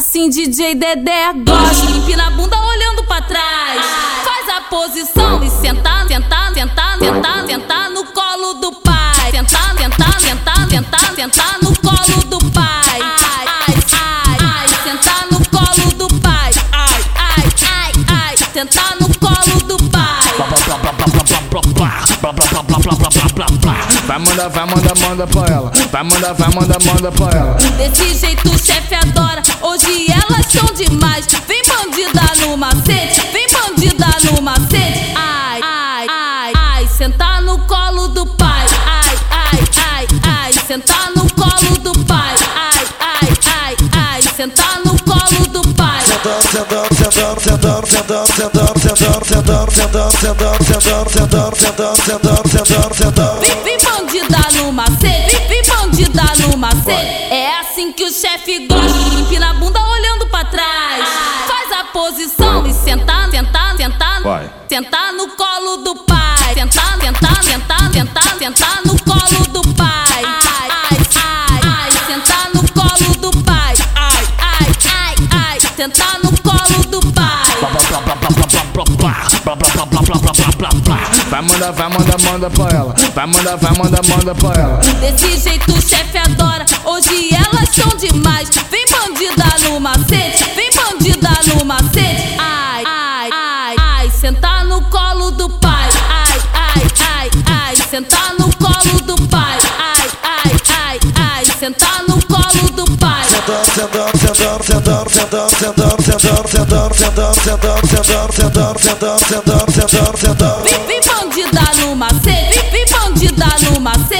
assim DJ Dedé gosta. Empina a bunda olhando pra trás. Faz a posição e sentar, sentar, sentar, sentar, sentar no colo do pai. Sentar, sentar, sentar, sentar, sentar no colo do pai. Ai, ai, ai, ai, sentar no colo do pai. Ai, ai, ai, ai, sentar no colo do pai. Vai mandar, vai mandar, manda pra ela. Vai mandar, vai mandar, manda pra ela. Desse jeito chefe no macete, vem bandida no macete. Ai, ai, ai, ai, sentar no colo do pai. Ai, ai, ai, ai, sentar no colo do pai. Ai, ai, ai, ai, sentar no colo do pai. Vem, vem bandida no macete, vem, vem bandida no macete. É assim que o chefe gosta, empina na bunda olhando pra trás. Posição e sentar, sentar, sentar. Vai. Sentar no colo do pai. Sentar, sentar, sentar, sentar, sentar no colo do pai. Ai, ai, ai, ai, sentar no colo do pai. Ai, ai, ai, ai, sentar no colo do pai. Vai mandar, vai mandar, manda pra ela. Vai mandar, vai mandar, manda pra ela. Desse jeito o chefe adora. Hoje elas são demais. Vem bandida no macete, vem bandida no macete sentar no colo do pai. Ai, ai, ai, ai, sentar no colo do pai. Ai, ai, ai, ai, sentar no colo do pai. Vem, vem bandida no macete, vem, vem bandida no macete.